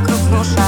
krok muszę.